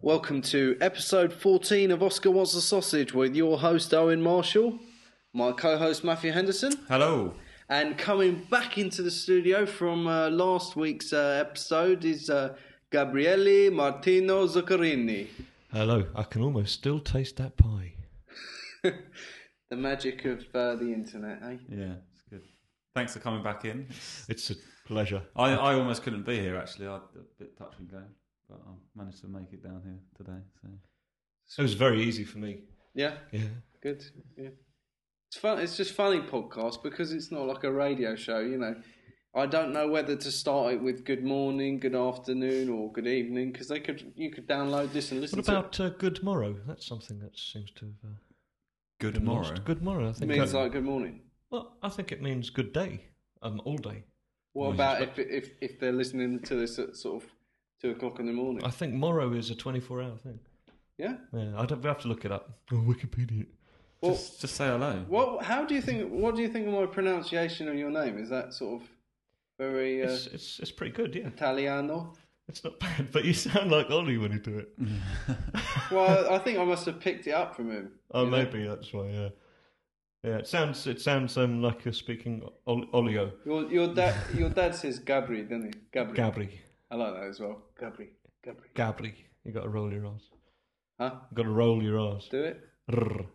Welcome to episode 14 of Oscar Wants a Sausage with your host Owen Marshall, my co host Matthew Henderson, Hello. and coming back into the studio from uh, last week's uh, episode is uh, Gabriele Martino Zuccherini. Hello, I can almost still taste that pie. the magic of uh, the internet, eh? Yeah, it's good. Thanks for coming back in. It's a pleasure. I, I almost couldn't be here actually. I had a bit touch and go, but I managed to make it down here today. So It was very easy for me. Yeah, Yeah. good. Yeah. It's fun. It's just funny podcast because it's not like a radio show. You know, I don't know whether to start it with good morning, good afternoon, or good evening because they could you could download this and listen What to it. about uh, good morrow? That's something that seems to have uh, good been tomorrow. lost. Good morrow, I It means like good morning. well, I think it means good day. Um, all day. What about if if if they're listening to this at sort of two o'clock in the morning? I think morrow is a twenty-four hour thing. Yeah. Yeah, I'd have, we have to look it up. Oh, Wikipedia. Well, just, just say hello. what? How do you think? What do you think of my pronunciation of your name? Is that sort of very uh, It's, it's it's pretty good. Yeah, Italiano? it's not bad. But you sound like Ollie when you do it. Well, I think I must have picked it up from him. Oh, you know? maybe that's why. Yeah. Yeah, it sounds it sounds um, like you're speaking Olio. Your your dad your dad says Gabri, doesn't he? Gabri. Gabri. I like that as well. Gabri. Gabri. Gabri. You got to roll your R's. Huh? You got to roll your R's. Do it. Rrr.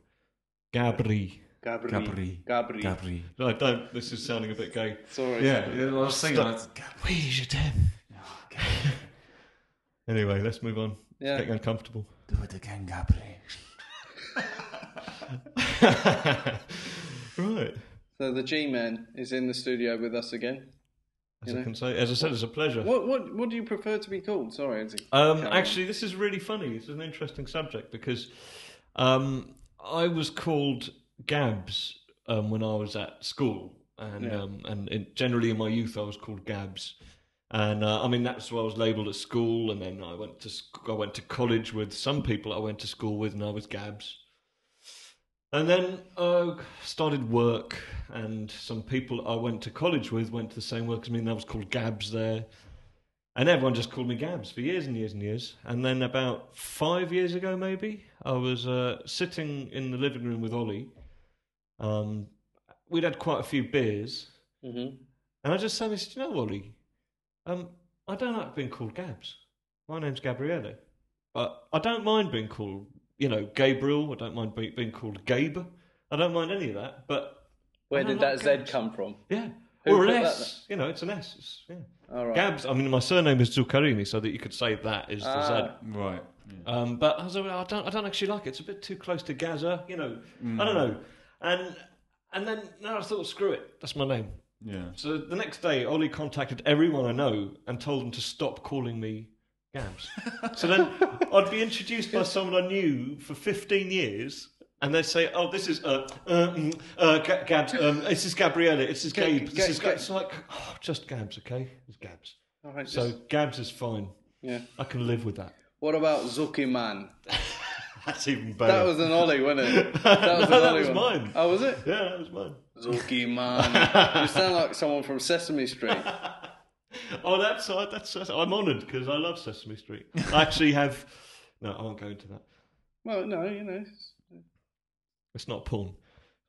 Gabri. Gabri. Gabri. Gabri. Gabri. No, don't. This is sounding a bit gay. Sorry. Yeah, yeah, I was thinking. Stop. that's Gabri. Oui, je t'aime. Anyway, let's move on. It's getting uncomfortable. Do it again, Gabri. right. So the G Man is in the studio with us again. As You I can say, as I said, it's a pleasure. What what what do you prefer to be called? Sorry, Izzy. Um, on. actually, this is really funny. It's an interesting subject because um, I was called Gabs um, when I was at school, and Yeah. um, and in, generally in my youth I was called Gabs, and uh, I mean that's what I was labelled at school, and then I went to sc- I went to college with some people I went to school with, and I was Gabs. And then I started work, and some people I went to college with went to the same work as me, and I was called Gabs there. And everyone just called me Gabs for years and years and years. And then about five years ago, maybe, I was uh, sitting in the living room with Ollie. Um, we'd had quite a few beers. Mm-hmm. And I just suddenly said, you know, Ollie, um, I don't like being called Gabs. My name's Gabriele. But I don't mind being called, you know, Gabriel. I don't mind be- being called Gabe. I don't mind any of that. But Where did like that Z come from? yeah. Who or an put that S. You know, it's an S. It's, yeah. All right. Gabs, I mean, my surname is Zuccarini, so that you could say that is the Ah. Z. Right. Yeah. Um, but I, was like, I don't, I don't actually like it. It's a bit too close to Gaza, you know. I don't know. And and then now I thought, screw it, that's my name. Yeah. So the next day, Ollie contacted everyone I know and told them to stop calling me Gabs. so then I'd be introduced by someone I knew for 15 years. And they'd say, "Oh, this is uh, uh, mm, uh Ga- Gabs. Um, this is Gabriella. This is Ga- Gabe. Ga- This is Ga- Ga-" It's like, oh, just Gabs, okay? It's Gabs. All right. So just- Gabs is fine. yeah. I can live with that. What about Zuki Man? That's even better. That was an Ollie, wasn't it? That was No, an that Ollie was one. mine. Oh, was it? yeah, that was mine. Zuki Man. you sound like someone from Sesame Street. Oh, that's uh, that's, that's I'm honoured because I love Sesame Street. I actually have. No, I won't go into that. Well, no, you know. It's not porn.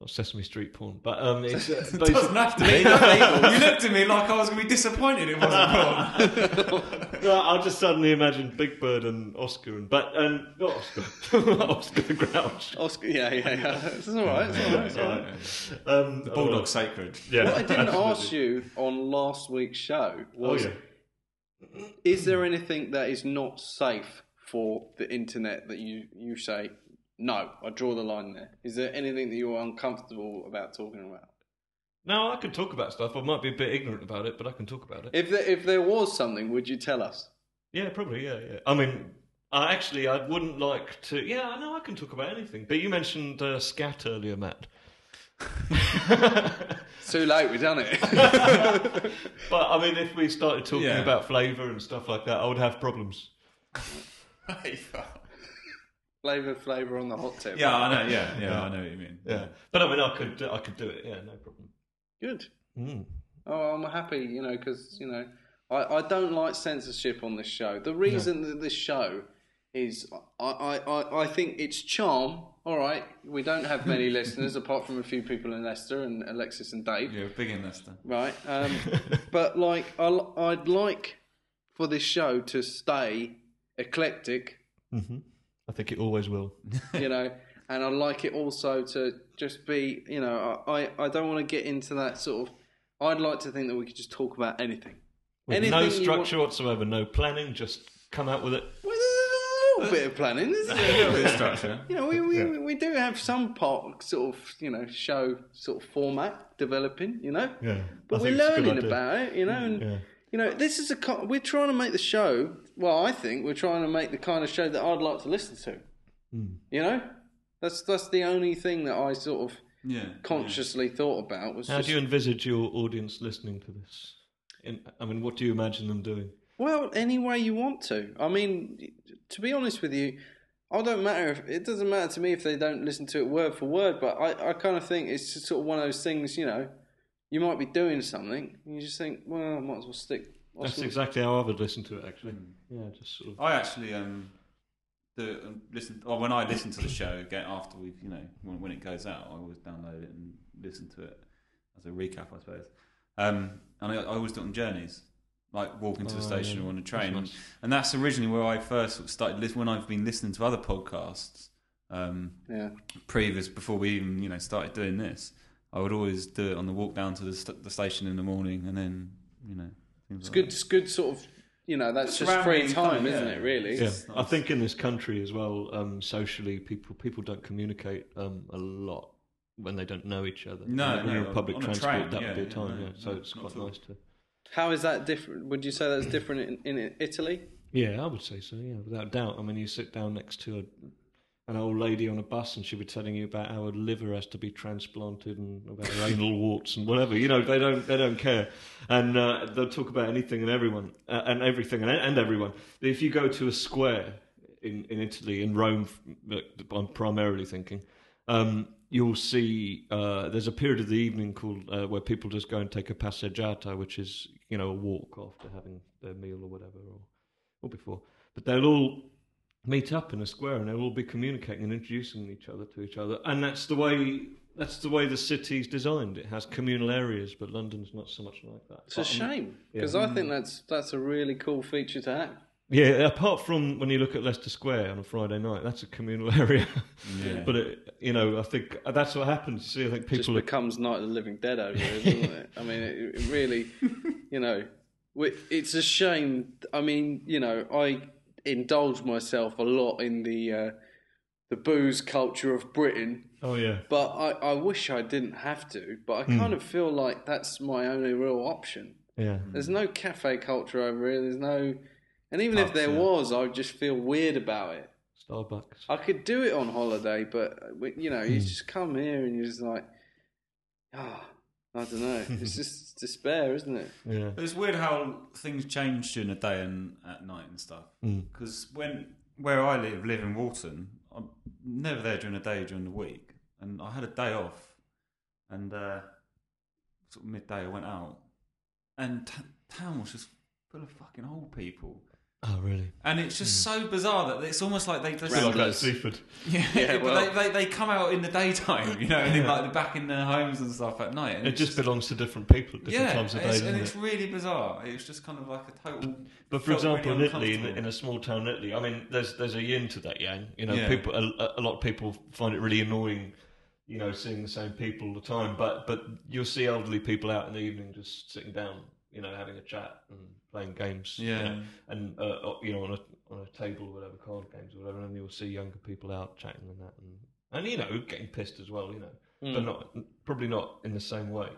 It's not Sesame Street porn. But um, it's uh, It doesn't have to be. you looked at me like I was going to be disappointed it wasn't porn. no, I just suddenly imagined Big Bird and Oscar and but and not Oscar, Oscar the Grouch. Oscar, yeah, yeah, yeah. It's all right. It's all right. It's all right. Um, The bulldog's sacred. Yeah, What I didn't absolutely. ask you on last week's show Oh was: yeah. Is there anything that is not safe for the internet that you you say no? I draw the line there. Is there anything that you're uncomfortable about talking about? No, I can talk about stuff. I might be a bit ignorant about it, but I can talk about it. If there, if there was something, would you tell us? Yeah, probably. Yeah, yeah. I mean, I actually, I wouldn't like to. Yeah, I know I can talk about anything. But you mentioned uh, scat earlier, Matt. Too late. We've done it. But I mean, if we started talking Yeah. about flavour and stuff like that, I would have problems. flavor, flavor on the hot tip. yeah, I know. Yeah, yeah, I know what you mean. Yeah, but I mean, I could, I could do it. Yeah, no problem. Good. Mm. Oh, I'm happy. You know, because you know, I, I don't like censorship on this show. The reason that this show is, I, I, I, I think it's charm. All right, we don't have many listeners apart from a few people in Leicester and Alexis and Dave. Yeah, big in Leicester. Right, um, but like I, I'd like for this show to stay eclectic, hmm I think it always will. you know, and I'd like it also to just be, you know, I, I don't want to get into that sort of. I'd like to think that we could just talk about anything. With Anything no you structure whatsoever, no planning, just come out with it. Well, a little bit of planning, isn't A little bit of structure. You know, we, we, Yeah. we do have some part sort of, you know, show sort of format developing, you know, Yeah, but we're learning about it, you know, and Yeah. You know, this is a co- we're trying to make the show. Well, I think we're trying to make the kind of show that I'd like to listen to. Mm. You know, that's that's the only thing that I sort of Yeah. consciously thought about was How just do you envisage your audience listening to this? In, I mean, what do you imagine them doing? Well, any way you want to. I mean, to be honest with you, I don't matter if it doesn't matter to me if they don't listen to it word for word. But I, I kind of think it's just sort of one of those things. You know, you might be doing something, and you just think, well, I might as well stick. I'll That's still- exactly how I would listen to it, actually. Mm. Yeah, just sort of. I actually um, the um, listen. Or when I listen to the show again after we've you know when, when it goes out, I always download it and listen to it as a recap, I suppose. Um, and I, I always do it on journeys, like walking to the Oh, station yeah. or on a That's train, nice. and that's originally where I first sort of started. lis- When I've been listening to other podcasts, um, Yeah, previous before we even you know started doing this, I would always do it on the walk down to the, st- the station in the morning, and then you know things it's like good. that. It's good, sort of. You know, that's just Surrounding free time, kind of, isn't yeah. it? Really. Yeah, It's I think in this country as well, um, socially, people people don't communicate um, a lot when they don't know each other. No, when no, you're on public on transport, train, that yeah, would be a yeah, time. no, yeah, so no, it's quite nice to. How is that different? Would you say that's different in, in Italy? Yeah, I would say so. Yeah, without doubt. I mean, you sit down next to a, an old lady on a bus, and she'll be telling you about how her liver has to be transplanted and about her anal warts and whatever. You know, they don't they don't care, and uh, they'll talk about anything and everyone uh, and everything and, and everyone. If you go to a square in in Italy in Rome, uh, I'm primarily thinking. Um, you'll see uh, there's a period of the evening called uh, where people just go and take a passeggiata, which is you know a walk after having their meal or whatever, or or before. But they'll all meet up in a square and they'll all be communicating and introducing each other to each other. And that's the way that's the way the city's designed. It has communal areas, but London's not so much like that. It's a um, shame because yeah. I think that's that's a really cool feature to have. Yeah, apart from when you look at Leicester Square on a Friday night, that's a communal area. Yeah. but it, you know, I think uh, that's what happens. See, I think just people are becomes Night of the Living Dead over here, doesn't it? I mean, it, it really, you know, it's a shame. I mean, you know, I indulge myself a lot in the uh, the booze culture of Britain, Oh yeah, but I, I wish I didn't have to. But I kind of feel like that's my only real option. yeah. There's no cafe culture over here. There's no, and even if there yeah. was, I would just feel weird about it. Starbucks. I could do it on holiday, but uh, you know, you just come here and you're just like, ah, I don't know. It's just despair, isn't it? Yeah. It's weird how things change during the day and at night and stuff. Mm. Because when where I live, live in Walton, I'm never there during the day during the week, and I had a day off, and uh, sort of midday I went out, and t- town was just full of fucking old people. Oh really? And it's just hmm. so bizarre that it's almost like they just Feel like Ramblers. that Seaford. yeah, Yeah, but they, they they come out in the daytime, you know, and then like they're back in their homes and stuff at night. And It just belongs to different people at different yeah, times of day, it's, doesn't and it? it's really bizarre. It's just kind of like a total. But for felt really example, in Italy, in, in a small town in Italy, I mean, there's there's a yin to that yang. You know, Yeah. people a, a lot of people find it really annoying, you know, seeing the same people all the time. But but you'll see elderly people out in the evening just sitting down, you know, having a chat and playing games. you Yeah. know, and uh, you know, on a on a table, or whatever, card games or whatever, and you'll see younger people out chatting and that, and and you know, getting pissed as well, you know, Hmm. but not probably not in the same way.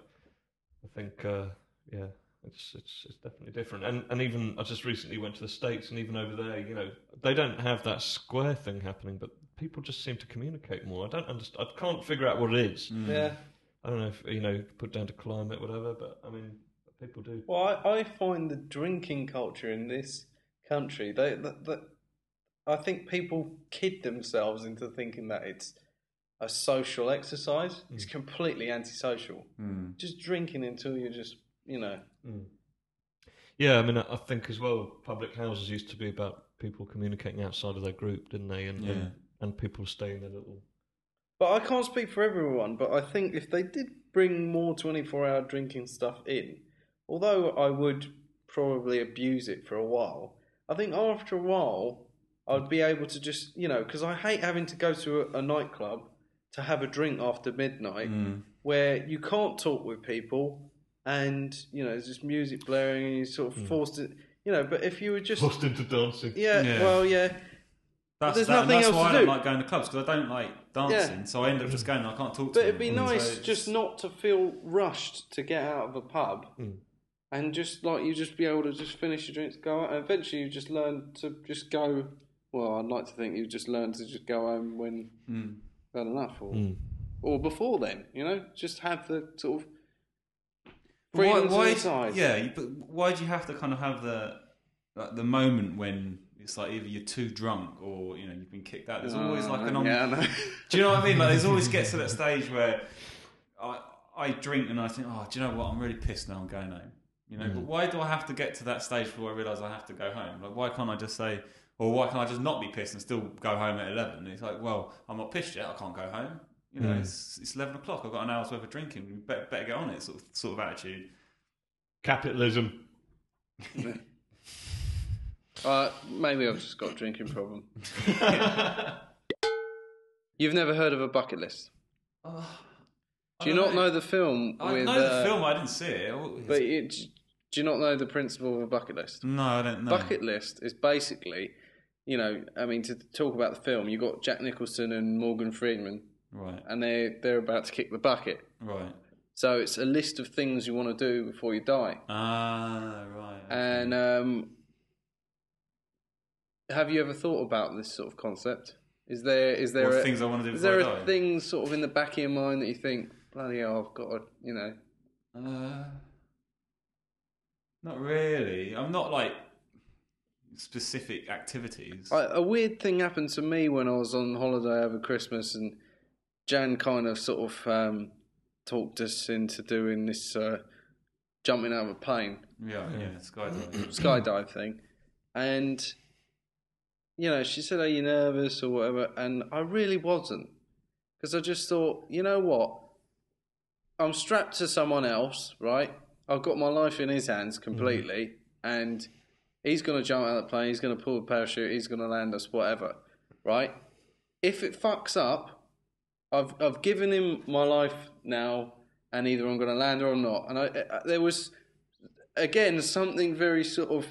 I think, uh, yeah, it's it's it's definitely different. And and even I just recently went to the states, and even over there, you know, they don't have that square thing happening, but people just seem to communicate more. I don't understand. I can't figure out what it is. Mm. Yeah. I don't know if you know, put down to climate, whatever. But I mean, people do. Well, I, I find the drinking culture in this country, they, that, that, I think people kid themselves into thinking that it's a social exercise. It's completely antisocial. Mm. Just drinking until you're just, you know. Yeah, I mean, I I think as well, public houses used to be about people communicating outside of their group, didn't they? And Yeah. and, and people staying their little. But I can't speak for everyone, but I think if they did bring more 24 hour drinking stuff in, although I would probably abuse it for a while, I think after a while I'd be able to just, you know, because I hate having to go to a, a nightclub to have a drink after midnight Mm. where you can't talk with people and, you know, there's just music blaring and you're sort of forced to, you know, but if you were just. Forced into dancing. Yeah, Yeah. well, yeah. That's, there's that, and nothing that's else why to I don't do. like going to clubs because I don't like dancing. So I end up just going. I can't talk to But it'd be anyone. So nice it's- just not to feel rushed to get out of a pub, and just like you just be able to just finish your drinks, go out. And eventually, you just learn to just go. Well, I'd like to think you just learn to just go home when Mm. had enough, or Hmm. or before then. You know, just have the sort of why, freedom why, decide. yeah, but why do you have to kind of have the like, the moment when it's like either you're too drunk or you know you've been kicked out? There's always like an on. Uh, yeah, know. Do you know what I mean? Like, there's always gets to that stage where I I drink and I think, oh, do you know what? I'm really pissed now. I'm going home. You know, but why do I have to get to that stage before I realise I have to go home? Like, why can't I just say, or why can't I just not be pissed and still go home at eleven? And it's like, well, I'm not pissed yet. I can't go home. You know, it's it's eleven o'clock. I've got an hour's worth of drinking. You better, better get on it. Sort of sort of attitude. Capitalism. uh, maybe I've just got a drinking problem. You've never heard of a bucket list? Do you don't not know the film I with? know the uh, film. I didn't see it. But you, do you not know the principle of a bucket list? no, I don't know. Bucket list is basically, you know, I mean, to talk about the film, you've got Jack Nicholson and Morgan Freeman, Right, and they they're about to kick the bucket. right. So it's a list of things you want to do before you die. Ah, right. okay. And um, have you ever thought about this sort of concept? Is there is there What a, things I want to do is before there a thing sort of in the back of your mind that you think, bloody hell, I've got to, you know, Uh, not really. I'm not like specific activities. I, a weird thing happened to me when I was on holiday over Christmas, and Jan kind of sort of um, talked us into doing this uh, jumping out of a plane yeah, yeah, skydiving. skydive thing, and you know, she said, "Are you nervous or whatever?" And I really wasn't, because I just thought, you know what, I'm strapped to someone else, right? I've got my life in his hands mm-hmm. completely, and he's going to jump out of the plane. He's going to pull the parachute. He's going to land us, whatever, right? If it fucks up, I've I've given him my life now, and either I'm going to land or I'm not. And I, I there was again something very sort of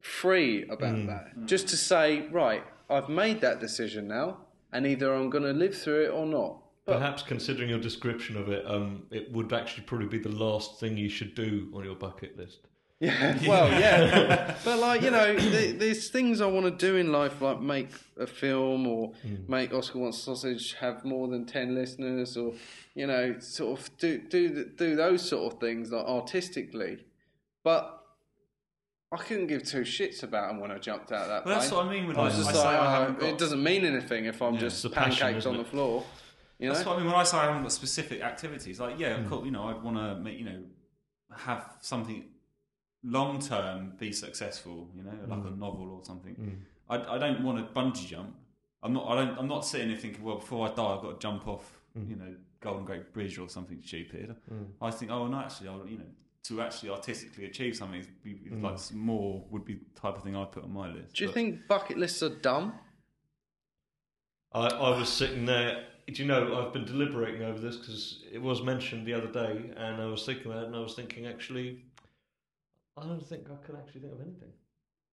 free about mm. that. Mm. Just to say, right, I've made that decision now, and either I'm going to live through it or not. Perhaps considering your description of it, um, it would actually probably be the last thing you should do on your bucket list. yeah, well, yeah, but like you know, th- there's things I want to do in life, like make a film or make Oscar Wants Sausage have more than ten listeners, or you know, sort of do do do those sort of things like artistically. But I couldn't give two shits about them when I jumped out of that. Well, that's what I mean when I I, was I just like, I oh, got. it doesn't mean anything if I'm just It's a passion, on it? the floor. You know, That's what I mean when I say I haven't got specific activities. Like, yeah, hmm. cool. You know, I'd want to make you know have something long term be successful. You know, like hmm. a novel or something. Hmm. I, I don't want to bungee jump. I'm not. I don't. I'm not sitting there thinking, well, before I die, I've got to jump off. You know, Golden Gate Bridge or something stupid. I think, oh no, actually, I'll, you know, to actually artistically achieve something, is be, like more would be the type of thing I'd put on my list. do you But- think bucket lists are dumb? I, I was sitting there. Do you know, I've been deliberating over this because it was mentioned the other day, and I was thinking about it, and I was thinking, actually, I don't think I can actually think of anything.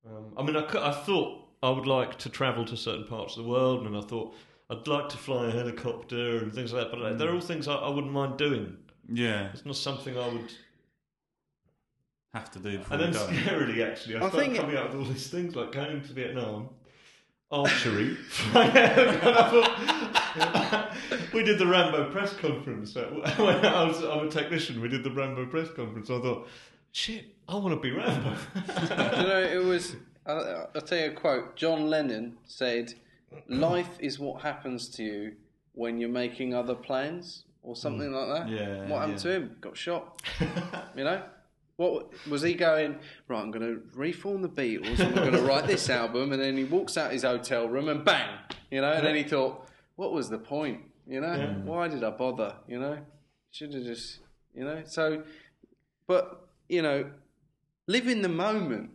Um, I mean, I, could, I thought I would like to travel to certain parts of the world, and I thought I'd like to fly a helicopter and things like that, but they're all things I, I wouldn't mind doing. yeah, It's not something I would. have to do. Before And then, we scarily, actually, I, I started think- coming out with all these things like going to Vietnam, archery. and I thought, we did the Rambo press conference. When I was I'm a technician, we did the Rambo press conference. I thought, shit, I want to be Rambo. you know, it was. I'll, I'll tell you a quote. John Lennon said, "Life is what happens to you when you're making other plans." Or something hmm. like that. Yeah, What happened yeah. to him? Got shot. you know. What was he going? Right, I'm going to reform the Beatles. and I'm going to write this album, and then he walks out his hotel room and bang, you know. And then he thought, what was the point? You know, why did I bother? You know, should have just, you know. So, but you know, live in the moment.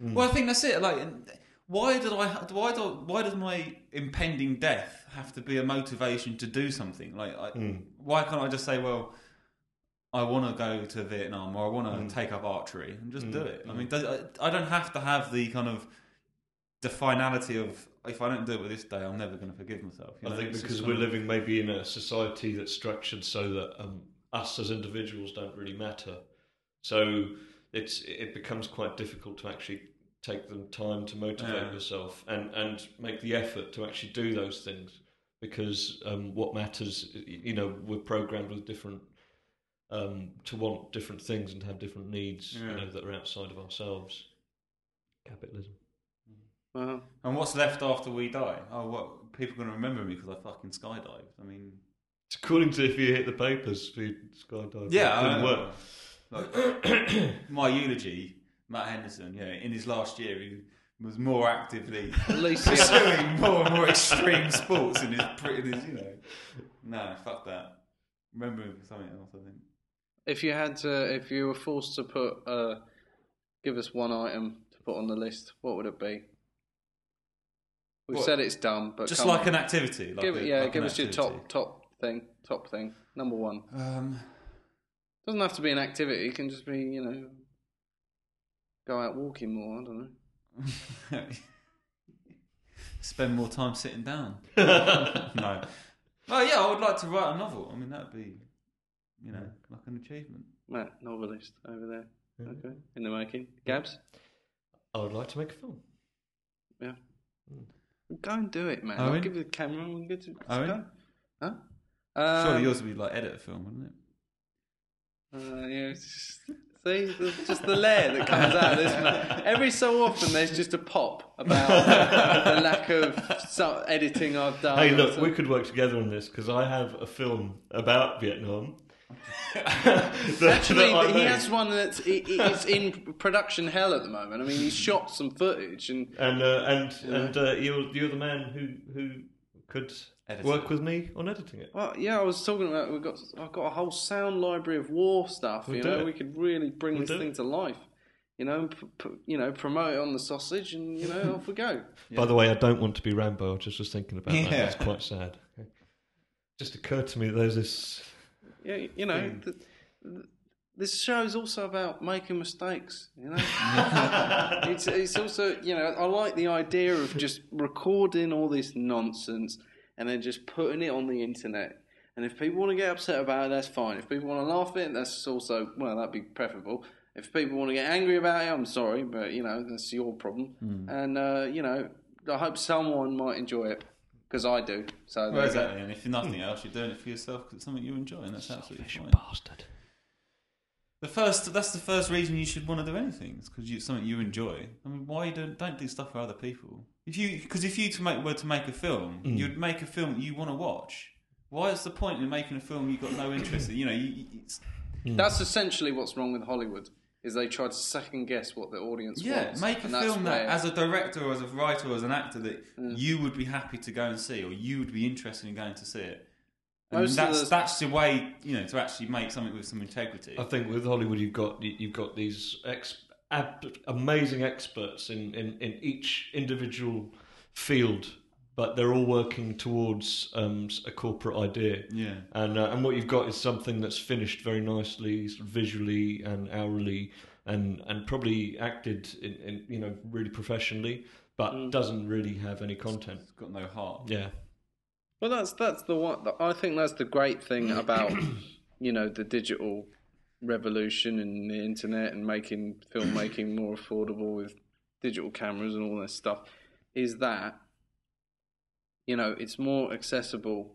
Hmm. Well, I think that's it. Like, why did I? Why do? Why does my impending death have to be a motivation to do something? Like, I, hmm. why can't I just say, well, I want to go to Vietnam or I want to take up archery and just do it? I mean, I, I don't have to have the kind of the finality of if I don't do it with this day, I'm never going to forgive myself. you I think It's because we're living maybe in a society that's structured so that um, us as individuals don't really matter. So it's it becomes quite difficult to actually take the time to motivate Yeah. yourself and, and make the effort to actually do those things because um, what matters, you know, we're programmed with different um, to want different things and to have different needs, you know, that are outside of ourselves. Capitalism. Well, And what's left after we die? Oh, what people are going to remember me because I fucking skydived. I mean, It's according to if you hit the papers for your skydiving. yeah, it didn't I work. Like, my eulogy, Matt Henderson. Yeah, in his last year, he was more actively at least pursuing more and more extreme sports in his, in his, you know. No, fuck that. Remember him for something else. I think. If you had to, if you were forced to put, uh, give us one item to put on the list, what would it be? We've What? said it's dumb, but Just come like on. an activity. Like give a, yeah, like give an us your activity. top top thing, top thing, number one. Um, Doesn't have to be an activity. It can just be, you know, go out walking more. I don't know. spend more time sitting down. no. Oh yeah, I would like to write a novel. I mean, that'd be, you know, like an achievement. Matt, novelist over there. Okay, in the making. Gabs, I would like to make a film. yeah. Go and do it, man. Owen? I'll give you the camera and we'll get to let's Owen? go. Huh? Um, Surely yours would be like edit a film, wouldn't it? Uh, yeah, it's just, see, just the layer that comes out. There's, every so often, there's just a pop about the lack of so, editing I've done. Hey, look, we could work together on this because I have a film about Vietnam. that- Actually, that I he has one that's it, it's in production hell at the moment. I mean, he's shot some footage, and and uh, and and uh, you're you're the man who who could Edit work with me on editing it. well, yeah, I was talking about we've got I've got a whole sound library of war stuff. We'll you do know, it. we could really bring We'll this thing it. to life. You know, and p- p- you know, promote it on the sausage, and you know, off we go. By the way, I don't want to be Rambo. I just was thinking about that. Yeah. That's quite sad. Just occurred to me that there's this. Yeah, you know, th th this show is also about making mistakes. You know, it's it's also you know I like the idea of just recording all this nonsense and then just putting it on the internet. And if people want to get upset about it, that's fine. If people want to laugh at it, that's also well, that'd be preferable. If people want to get angry about it, I'm sorry, but you know that's your problem. And uh, you know, I hope someone might enjoy it because I do. So Well, you go. exactly. And if nothing else, you're doing it for yourself because it's something you enjoy, and that's absolutely fine. bastard. The first, that's the first reason you should want to do anything. It's because it's something you enjoy. I mean, why you don't don't do stuff for other people? If you, because if you to make were to make a film, Mm. you'd make a film you want to watch. Why is the point in making a film you have got no interest in? You know, you, you- it's, That's essentially what's wrong with Hollywood. Is they try to second guess what the audience yeah, wants. Yeah, make a film that, as a director or as a writer or as an actor, that mm. you would be happy to go and see, or you would be interested in going to see it. And Most that's the- that's the way you know to actually make something with some integrity. I think with Hollywood, you've got you've got these ex, ab, amazing experts in, in, in each individual field, but they're all working towards um, a corporate idea. yeah. And uh, and what you've got is something that's finished very nicely, sort of visually and hourly, and and probably acted in, in you know really professionally, but doesn't really have any content. It's got no heart. Yeah, Well, that's that's the one. I think that's the great thing about you know the digital revolution and the internet and making filmmaking more affordable with digital cameras and all this stuff is that you know it's more accessible.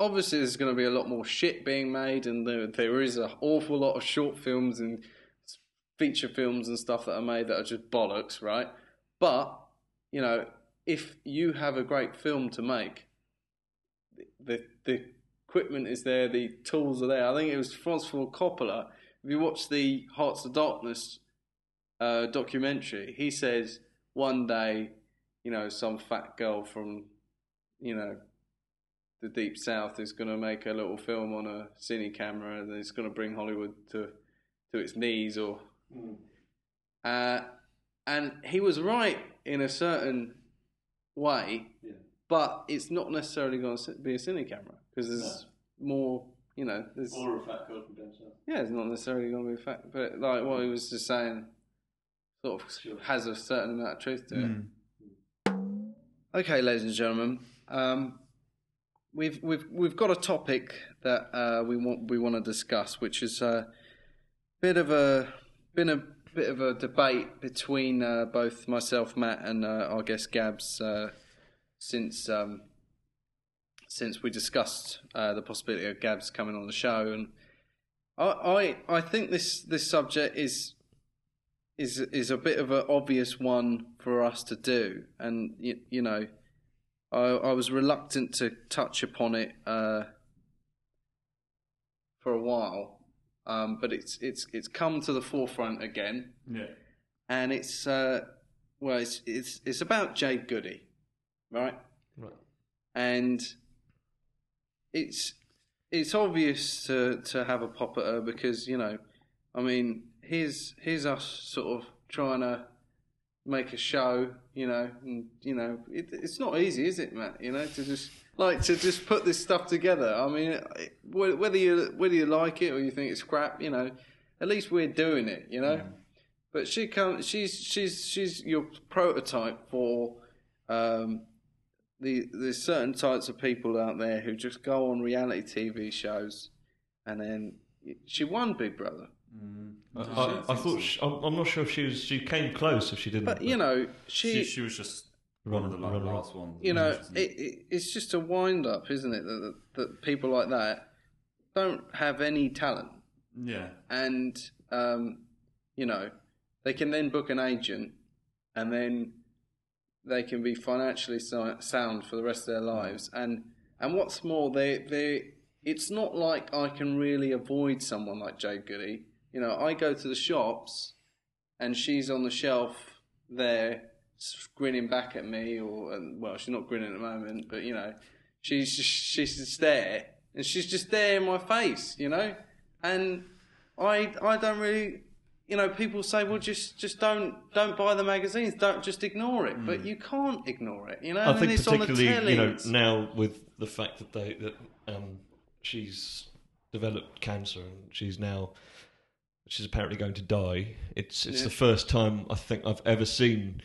Obviously, there's going to be a lot more shit being made, and there, there is an awful lot of short films and feature films and stuff that are made that are just bollocks, right? But you know, if you have a great film to make, the the equipment is there, the tools are there. I think it was Ford Coppola if you watch the Hearts of Darkness uh, documentary, he says one day, you know, some fat girl from, you know, the deep south is going to make a little film on a cine camera and it's going to bring Hollywood to to its knees or. Uh, and he was right in a certain way, Yeah. but it's not necessarily going to be a cine camera because there's more, you know, there's Or a fat girl from down south. yeah, it's not necessarily going to be a fact, but like what he was just saying, sort of Sure. has a certain amount of truth to it. Mm. Okay, ladies and gentlemen, um, we've we've we've got a topic that uh, we want we want to discuss, which is a bit of a been a bit of a debate between uh, both myself, Matt, and uh, our guest Gabs uh, since um, since we discussed uh, the possibility of Gabs coming on the show, and I I, I think this this subject is is is a bit of an obvious one for us to do, and you, you know, I I was reluctant to touch upon it uh, for a while, um, but it's it's it's come to the forefront again, Yeah. and it's uh, well, it's it's it's about Jade Goody, right? Right. and it's it's obvious to to have a pop at her because you know, I mean, here's here's us sort of trying to make a show, you know, and you know, it, it's not easy, is it, Matt? You know, to just like to just put this stuff together. I mean, it- whether you whether you like it or you think it's crap, you know, at least we're doing it, you know. But she comes. She's she's she's your prototype for um, the there's certain types of people out there who just go on reality TV shows, and then she won Big Brother. Mm. I, I. I thought so. she, I'm, I'm not sure if she was. She came close if she didn't. But you know, she, she, she was just one of the like, Run- run- last ones. you know, it, it, it's just a wind up, isn't it? That, that, that people like that don't have any talent, yeah. and um, you know, they can then book an agent, and then they can be financially sound for the rest of their lives. And and what's more, they they it's not like I can really avoid someone like Jade Goody. You know, I go to the shops, and she's on the shelf there, grinning back at me, or and, well, she's not grinning at the moment, but you know, she's just, she's just there, and she's just there in my face. You know, and I I don't really you know people say well just just don't don't buy the magazines don't just ignore it. But you can't ignore it you know? I and think it's on the particularly you know now with the fact that they that um, she's developed cancer and she's now she's apparently going to die. It's it's Yeah. the first time I think I've ever seen.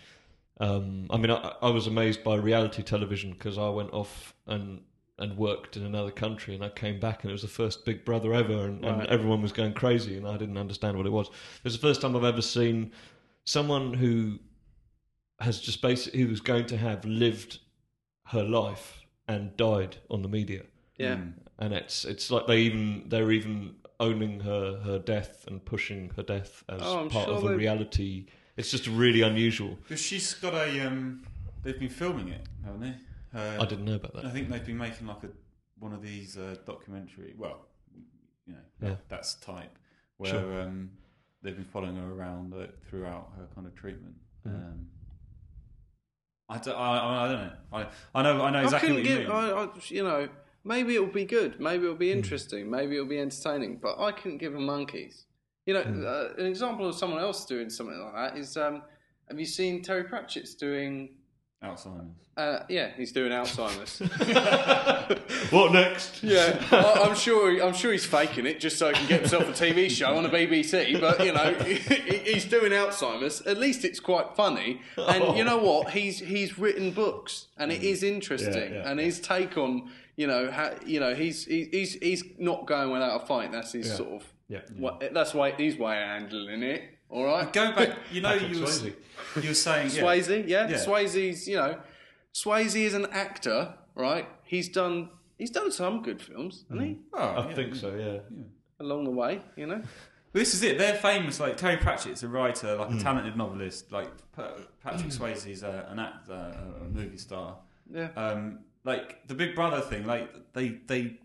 Um, I mean, I, I was amazed by reality television because I went off and and worked in another country and I came back and it was the first Big Brother ever and, and everyone was going crazy and I didn't understand what it was. It was the first time I've ever seen someone who has just basically who was going to have lived her life and died on the media yeah Mm. and it's it's like they even they're even owning her her death and pushing her death as Oh, part sure of a they- reality it's just really unusual Because she's got a. Um, they've been filming it, haven't they? Uh, i didn't know about that. I think they've been making like a one of these uh, documentary. Well, you know, Yeah. that's type where Sure. um, they've been following her around uh, throughout her kind of treatment. Mhm. Um, I, don't, I, I, I don't know. I, I know. I know exactly I what you give mean. I, I, you know maybe it'll be good maybe it'll be Hmm. interesting maybe it'll be entertaining but I couldn't give a monkeys you know Hmm. uh, an example of someone else doing something like that is um, have you seen Terry Pratchett's doing Alzheimer's. uh, yeah he's doing Alzheimer's what next Yeah, I, I'm sure. I'm sure he's faking it just so he can get himself a TV show on the BBC. But you know, he, he's doing Alzheimer's. At least it's quite funny. And you know what? He's he's written books, and it is interesting. Yeah, yeah, and his take on you know how you know he's he's he's not going without a fight. That's his Yeah. sort of yeah what, that's why he's way handling it. All right, Go back. You know, you were, Swayze. you were saying yeah, Swayze, yeah. Yeah. Swayze's, you know, Swayze is an actor, right? He's done he's done some good films, hasn't he? Well, i yeah. think so yeah Along the way, you know. This is it. They're famous. Like Terry Pratchett's a writer, like a talented novelist. Like Patrick Swayze's a, an actor, a, a movie star. Yeah. Um, like the Big Brother thing. Like they they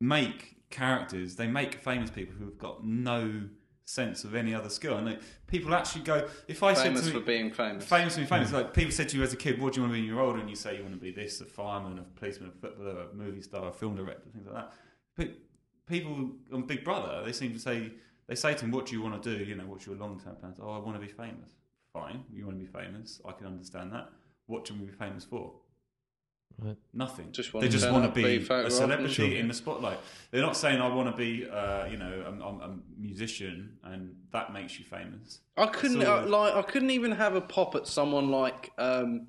make characters. They make famous people who've got no sense of any other skill. And like, people actually go, if I famous said to for being famous. famous to be famous, hmm. like people said to you as a kid, what do you want to be when you're older? And you say you want to be this, a fireman, a policeman, a footballer, a movie star, a film director, things like that. But people on Big Brother, they seem to say, they say to him, what do you want to do? You know, what's your long-term plans? Oh, I want to be famous. Fine, you want to be famous. I can understand that. What do you want to be famous for? Right. Nothing. Just want they just want to be, be a celebrity and- in the spotlight. They're not saying I want to be, uh, you know, a, a, a musician, and that makes you famous. I couldn't Sort uh, like. I couldn't even have a pop at someone like um,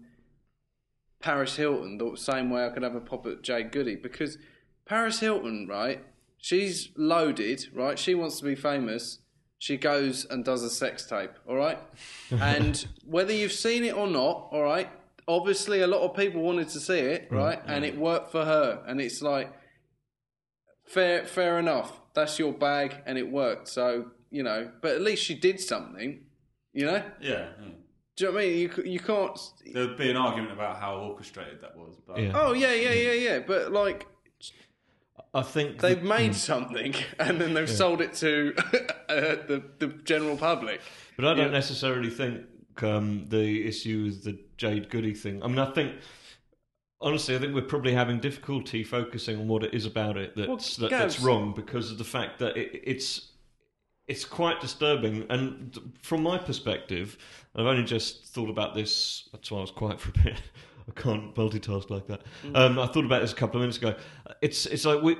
Paris Hilton the same way I could have a pop at Jade Goody because Paris Hilton, right? She's loaded, right? She wants to be famous. She goes and does a sex tape, all right? and whether you've seen it or not, all right? Obviously, a lot of people wanted to see it, right? And it worked for her. And it's like, fair, fair enough. That's your bag, and it worked. So you know, but at least she did something. You know, Yeah. yeah. do you know what I mean? You you can't. There would be an argument about how orchestrated that was, but Yeah. Oh yeah, yeah, yeah, yeah. But like I think they've that- made something, and then they've sold it to uh, the the general public. But I don't Yeah. necessarily think um, the issue is the Jade Goody thing. I mean, I think honestly, I think we're probably having difficulty focusing on what it is about it that's Well, that, that's wrong because of the fact that it, it's it's quite disturbing. And from my perspective, I've only just thought about this. That's why I was quiet for a bit. I can't multitask like that. Mm. Um, I thought about this a couple of minutes ago. It's it's like we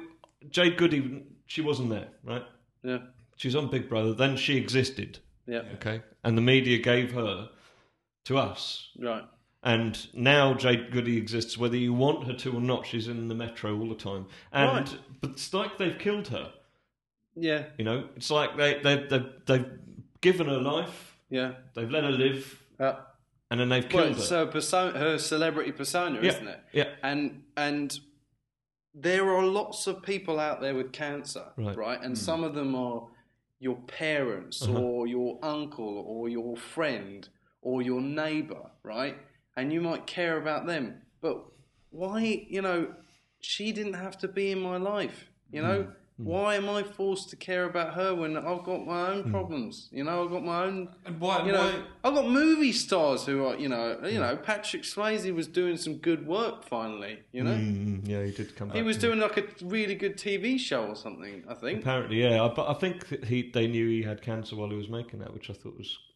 Jade Goody. She wasn't there, right? Yeah, She was on Big Brother. Then she existed. yeah, Okay. And the media gave her to us. right. And now Jade Goody exists, whether you want her to or not. She's in the metro all the time. And Right. but it's like they've killed her. Yeah, You know, it's like they they they they've given her life, yeah. they've let her live, Uh, and then they've well, killed it's her. her persona, her celebrity persona, Yeah, isn't it? yeah. And and there are lots of people out there with cancer, Right. And some of them are your parents Uh-huh. or your uncle or your friend or your neighbor, right? And you might care about them, but why? You know, she didn't have to be in my life. You know, Mm. why am I forced to care about her when I've got my own problems? You know, I've got my own and why? you know, why I've got movie stars who are, you know, you know, Patrick Swayze was doing some good work finally. You know, Mm, yeah, he did come back. he was to- doing like a really good TV show or something. I think. Apparently, yeah. I- But I think that he they knew he had cancer while he was making that, which I thought was a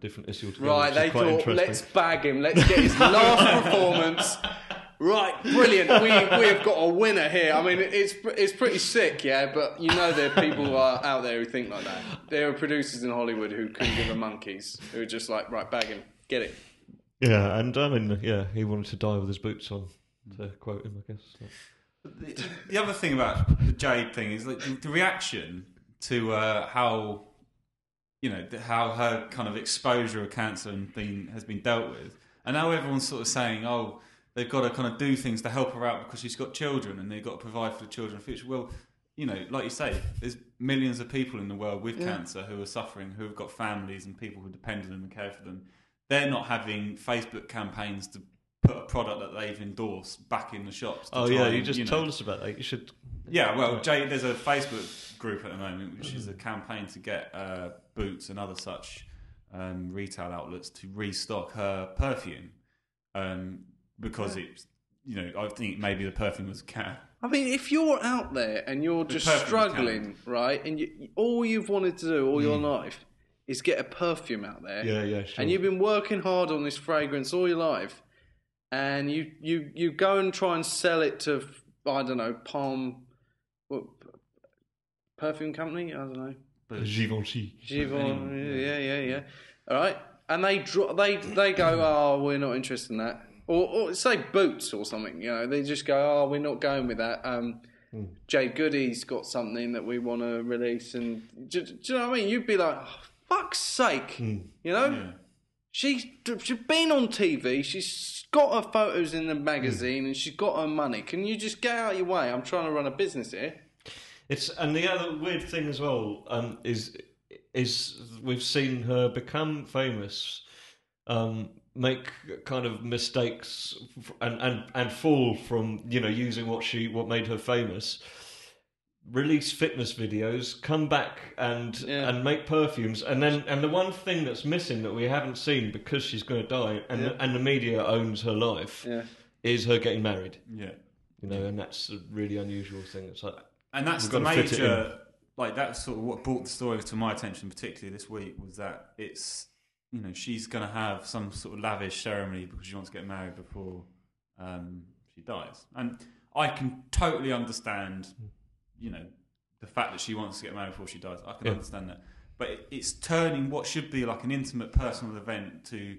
different issue altogether. Right, they thought, let's bag him, let's get his last performance. Right, brilliant. We we've got a winner here. I mean, it's it's pretty sick, yeah. But you know, there are people who are out there who think like that. There are producers in Hollywood who couldn't give a monkeys, who are just like, right, bag him, get it. Yeah, and I mean, yeah, he wanted to die with his boots on, to quote him, I guess. the, the other thing about the Jade thing is like the, the reaction to uh, how you know how her kind of exposure of cancer and been has been dealt with, and now everyone's sort of saying, oh, they've got to kind of do things to help her out because she's got children and they've got to provide for the children's future. Well, you know, like you say, there's millions of people in the world with cancer who are suffering, who have got families and people who depend on them and care for them. They're not having Facebook campaigns to put a product that they've endorsed back in the shops. to Oh try yeah, and, you just know- told us about that. You should. yeah, well, Jay, there's a Facebook group at the moment, which is a campaign to get uh, Boots and other such um, retail outlets to restock her perfume um, because it's, you know, I think maybe the perfume was cat. I mean, if you're out there and you're just perfect struggling, right, and you, all you've wanted to do all your life is get a perfume out there, Yeah, yeah, sure. and you've been working hard on this fragrance all your life, and you you you go and try and sell it to I don't know Palm, perfume company, I don't know. Givenchy. Givon, yeah, yeah, yeah. All right, and they draw, they they go, oh, we're not interested in that, or, or say Boots or something. You know, they just go, oh, we're not going with that. Um, Jade Goody's got something that we want to release, and do, do you know what I mean? You'd be like, oh, fuck's sake, you know. Yeah. She's she's been on TV. She's got her photos in the magazine, and she's got her money. Can you just get out of your way? I'm trying to run a business here. It's and the other weird thing as well um, is is we've seen her become famous, um, make kind of mistakes and, and and fall from you know using what she what made her famous. release fitness videos, come back and Yeah. and make perfumes, and then and the one thing that's missing that we haven't seen because she's going to die, and Yeah. and the media owns her life, Yeah. is her getting married. Yeah. You know, and that's a really unusual thing. It's like And that's We've the gotta fit it major, like that's sort of what brought the story to my attention, particularly this week, was that it's you know she's going to have some sort of lavish ceremony because she wants to get married before um, she dies, and I can totally understand, you know, the fact that she wants to get married before she dies. I can Yeah. understand that, but it- it's turning what should be like an intimate personal event to,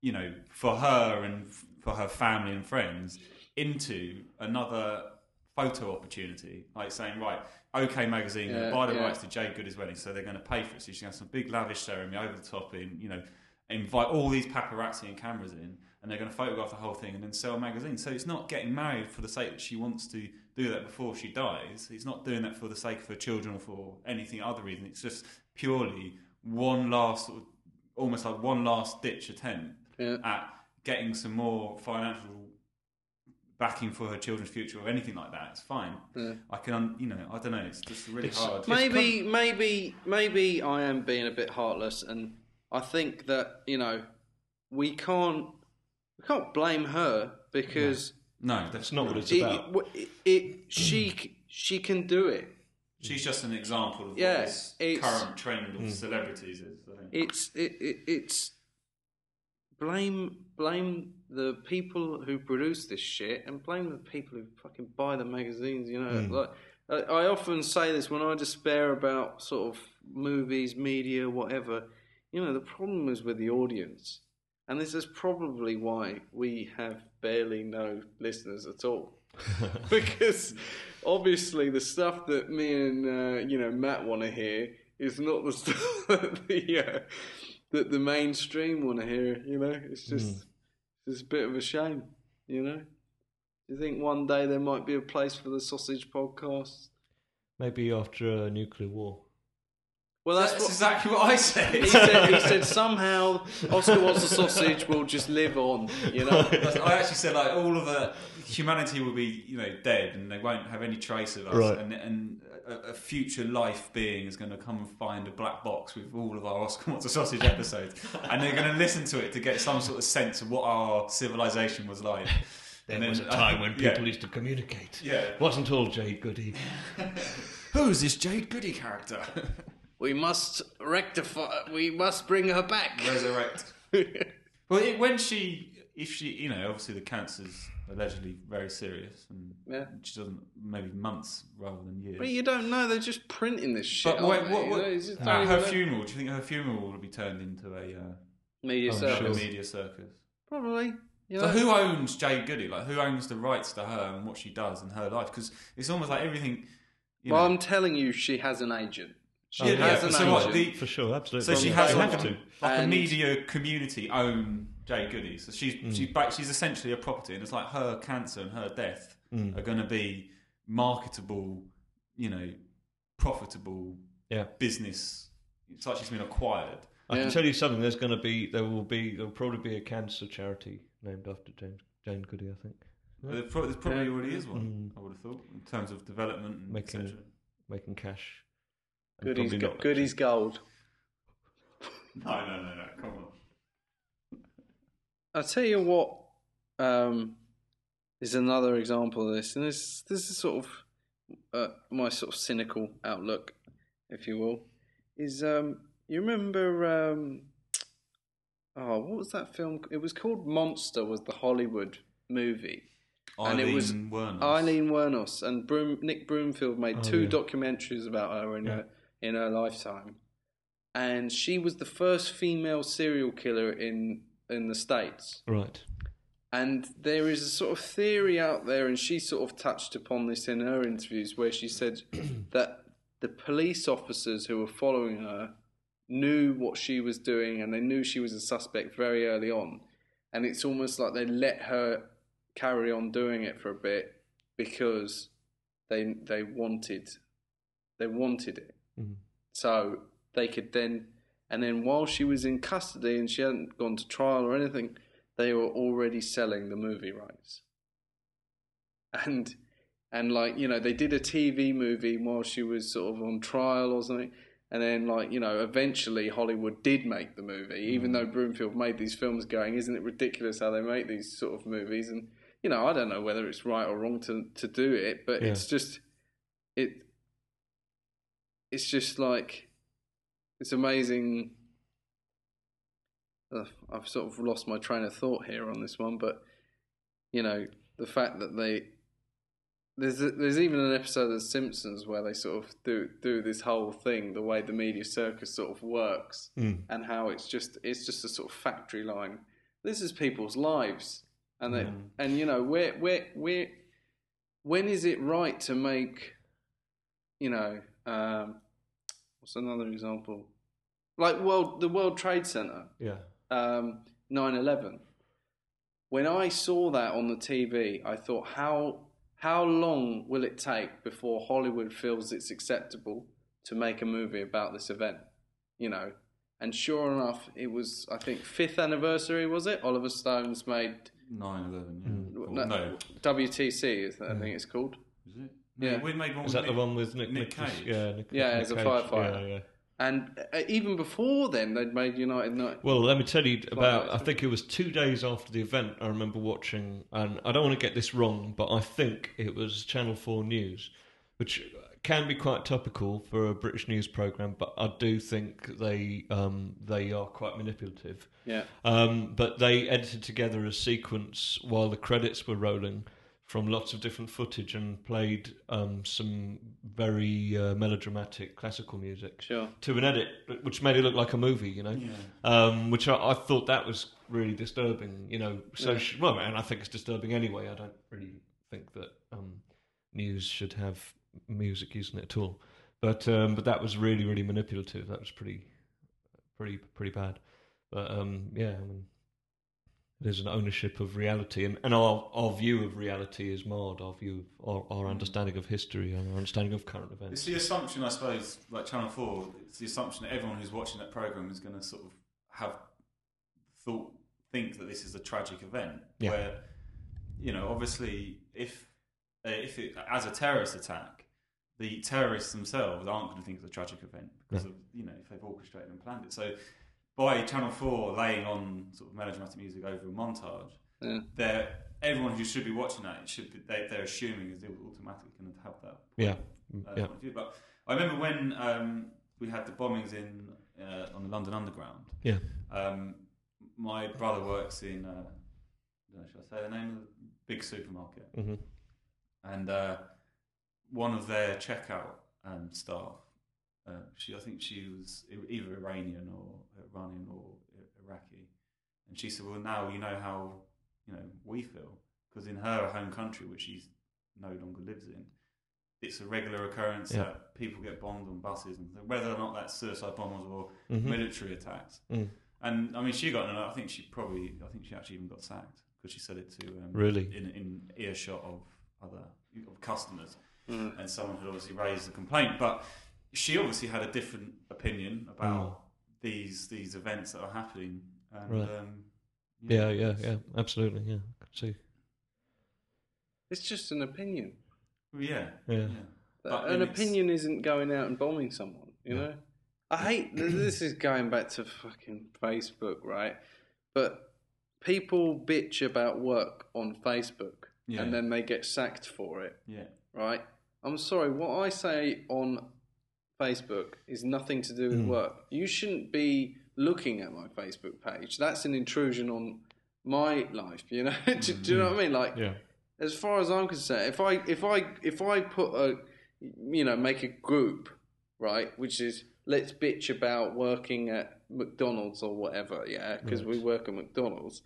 you know, for her and for her family and friends into another photo opportunity, like saying, right, OK Magazine, Yeah, buy the yeah. rights to Jade Goody's wedding, so they're going to pay for it. So she's going to have some big lavish ceremony over the top in, you know, invite all these paparazzi and cameras in, and they're going to photograph the whole thing and then sell a magazine. So it's not getting married for the sake that she wants to do that before she dies. It's not doing that for the sake of her children or for anything other reason. It's just purely one last, sort of, almost like one last ditch attempt Yeah. at getting some more financial backing for her children's future or anything like that. It's fine. Yeah. I can, un- you know, I don't know. It's just really It's- hard. Maybe, maybe, maybe I am being a bit heartless, and I think that you know we can't we can't blame her because no, that's not what it's it, about. it, it she she can do it. She's just an example of Yeah, this it's- current trend of hmm. celebrities is. I think. It's it, it it's blame blame the people who produce this shit and blame the people who fucking buy the magazines. You know, like I, I often say this when I despair about sort of movies, media, whatever. You know, the problem is with the audience, and this is probably why we have barely no listeners at all. because obviously the stuff that me and uh, you know Matt want to hear is not the stuff that the uh, that the mainstream want to hear. You know, it's just mm. it's a bit of a shame. You know, do you think one day there might be a place for the sausage podcast? Maybe after a nuclear war. Well, that's, That's what exactly what I said. he said. He said somehow Oscar wants a sausage will just live on. You know. I actually said like all of the humanity will be you know dead and they won't have any trace of us Right. and, and a, a future life being is going to come and find a black box with all of our Oscar Wants a Sausage episodes and they're going to listen to it to get some sort of sense of what our civilization was like. There And was then- a time when yeah. people used to communicate. Yeah. Wasn't all Jade Goody. Who's this Jade Goody character? We must rectify. We must bring her back. Resurrect. Well, it, when she, if she, you know, obviously the cancer's allegedly very serious, and Yeah. she doesn't maybe months rather than years. But you don't know. They're just printing this shit. But wait, aren't what, what, You know, it's just at don't her even- funeral? Do you think her funeral will be turned into a, uh, media Oh, circus. sure. media circus? Probably. You So who owns Jade Goody? Like who owns the rights to her and what she does in her life? Because it's almost like everything. You well, know, I'm telling you, she has an agent. She Yeah, has yeah, an so agent. what, the- For sure, absolutely. so she They has have like, to. a, like a media community own Jade Goody. So she's she's ba- she's essentially a property, and it's like her cancer and her death Mm. are going to be marketable, you know, profitable Yeah. business. It's like she's been acquired. I Yeah. can tell you something. There's going to be, there will be, there will probably be a cancer charity named after James Jane Goody. I think There probably, there probably Yeah. already is one. Mm. I would have thought in terms of development and Making- making cash. Goodies, go- goodies gold. No, no, no, no. Come on. I'll tell you what, um, is another example of this, and this this is sort of uh, my sort of cynical outlook, if you will. Is um, you remember um, oh, what was that film? It was called Monster. Was the Hollywood movie? And it was Eileen Werner. Aileen Wuornos and Broom, Nick Broomfield made Oh, two yeah. documentaries about her Yeah. In her lifetime, and she was the first female serial killer in in the states. Right. And there is a sort of theory out there, and she sort of touched upon this in her interviews, where she said that the police officers who were following her knew what she was doing and they knew she was a suspect very early on. And it's almost like they let her carry on doing it for a bit because they they wanted they wanted it. Mhm. So they could then and then while she was in custody and she hadn't gone to trial or anything, they were already selling the movie rights. And and like you know they did a TV movie while she was sort of on trial or something. And then, like you know, eventually Hollywood did make the movie, even though Broomfield made these films. Going, isn't it ridiculous how they make these sort of movies? And you know, I don't know whether it's right or wrong to to do it, but Yeah. it's just it. It's just like it's amazing. Uh, I've sort of lost my train of thought here on this one, but you know, the fact that they there's a, there's even an episode of The Simpsons where they sort of do do this whole thing, the way the media circus sort of works, Mm. and how it's just it's just a sort of factory line. This is people's lives, and they and you know where where where when is it right to make you know um, what's another example like world the World Trade Center Yeah. um, 9/11. When I saw that on the TV, I thought, how how long will it take before Hollywood feels it's acceptable to make a movie about this event? You know, and sure enough, it was I think fifth anniversary was it? Oliver Stone's made 9 11, yeah. no, no, WTC, is I think it's called. is it? Yeah. We made one Is with that the one with Nick, Nick Nicholas- Cage? Yeah, Nick, Yeah, Nick as a Cage. firefighter. Yeah, yeah. And uh, even before then, they'd made United Night. Well, let me tell you about. I think it was two days after the event. I remember watching, and I don't want to get this wrong, but I think it was Channel Four News, which can be quite topical for a British news program. But I do think they um, they are quite manipulative. Yeah, Um, but they edited together a sequence while the credits were rolling from lots of different footage and played um, some very uh, melodramatic classical music sure. to an edit, which made it look like a movie, you know. Yeah. Um, which I, I thought that was really disturbing, you know. So, Yeah. sh well, and I think it's disturbing anyway. I don't really think that um, news should have music using it at all. But um, but that was really really manipulative. That was pretty pretty pretty bad. But um, yeah, I mean, there's an ownership of reality, and, and our our view of reality is marred. Our view, of, our, our understanding of history, and our understanding of current events. It's the assumption, I suppose, like Channel 4, it's the assumption that everyone who's watching that programme is going to sort of have thought, think that this is a tragic event. Yeah. Where, you know, obviously, if, uh, if it, as a terrorist attack, the terrorists themselves aren't going to think it's a tragic event because No. of, you know, if they've orchestrated and planned it. So by Channel 4 laying on sort of melodramatic music over a montage, Yeah. they're, everyone who should be watching that should be, they, they're assuming is automatically going to have that Yeah, uh, yeah, point of view. But I remember when um, we had the bombings in uh, on the London Underground. yeah. Um, my brother works in. Uh, I don't know, should I say the name of the big supermarket? hmm And uh, one of their checkout um, staff, uh, she I think she was either Iranian or Iranian or Iraqi, and she said, "Well, now you know how you know we feel because in her home country, which she no longer lives in, it's a regular occurrence Yeah. that people get bombed on buses, and whether or not that's suicide bombers or hmm military attacks. Mm. And I mean, she got, I think she probably, I think she actually even got sacked because she said it to um, Really? in in earshot of other of customers, Mm. and someone had obviously raised a complaint. But she obviously had a different opinion about these these events that are happening. And, Mm. Right. um, Yeah, yeah, yeah. Absolutely. Yeah, I can see. It's just an opinion. Well, yeah, Yeah. But an then it's- opinion isn't going out and bombing someone, you Yeah. know? I hate this is going back to fucking Facebook, right? But people bitch about work on Facebook Yeah. and then they get sacked for it, yeah, right? I'm sorry, what I say on Facebook is nothing to do with Mm. work. You shouldn't be looking at my Facebook page. That's an intrusion on my life, you know? do, do you know what I mean? Like Yeah. as far as I'm concerned, if I if I if I put a you know make a group right, which is let's bitch about working at McDonald's or whatever, yeah, because we work at McDonald's,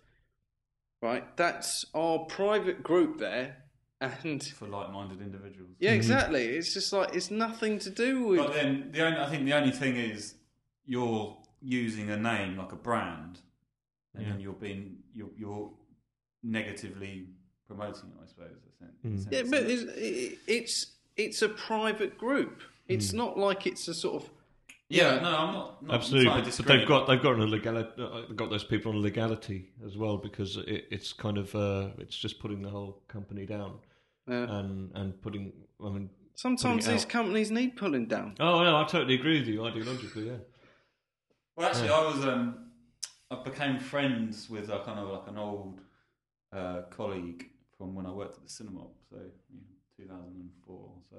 right? That's our private group there, and for like-minded individuals. yeah, exactly. It's just like it's nothing to do with But then the only, I think the only thing is you're using a name like a brand, and then you're being you're, you're negatively promoting it. I suppose. I think, in yeah, but it's it's it's a private group. It's not like it's a sort of yeah, no, I'm not, not Absolutely, trying to but, but they've got they've got a legality, uh, they've got those people on legality as well because it, it's kind of uh, it's just putting the whole company down. Yeah. and and putting. I mean, Sometimes Putting it these out. companies need pulling down. oh no, I totally agree with you ideologically. Yeah. Well, actually, I was um, I became friends with a kind of like an old uh, colleague from when I worked at the cinema, so you know, 2004 or so,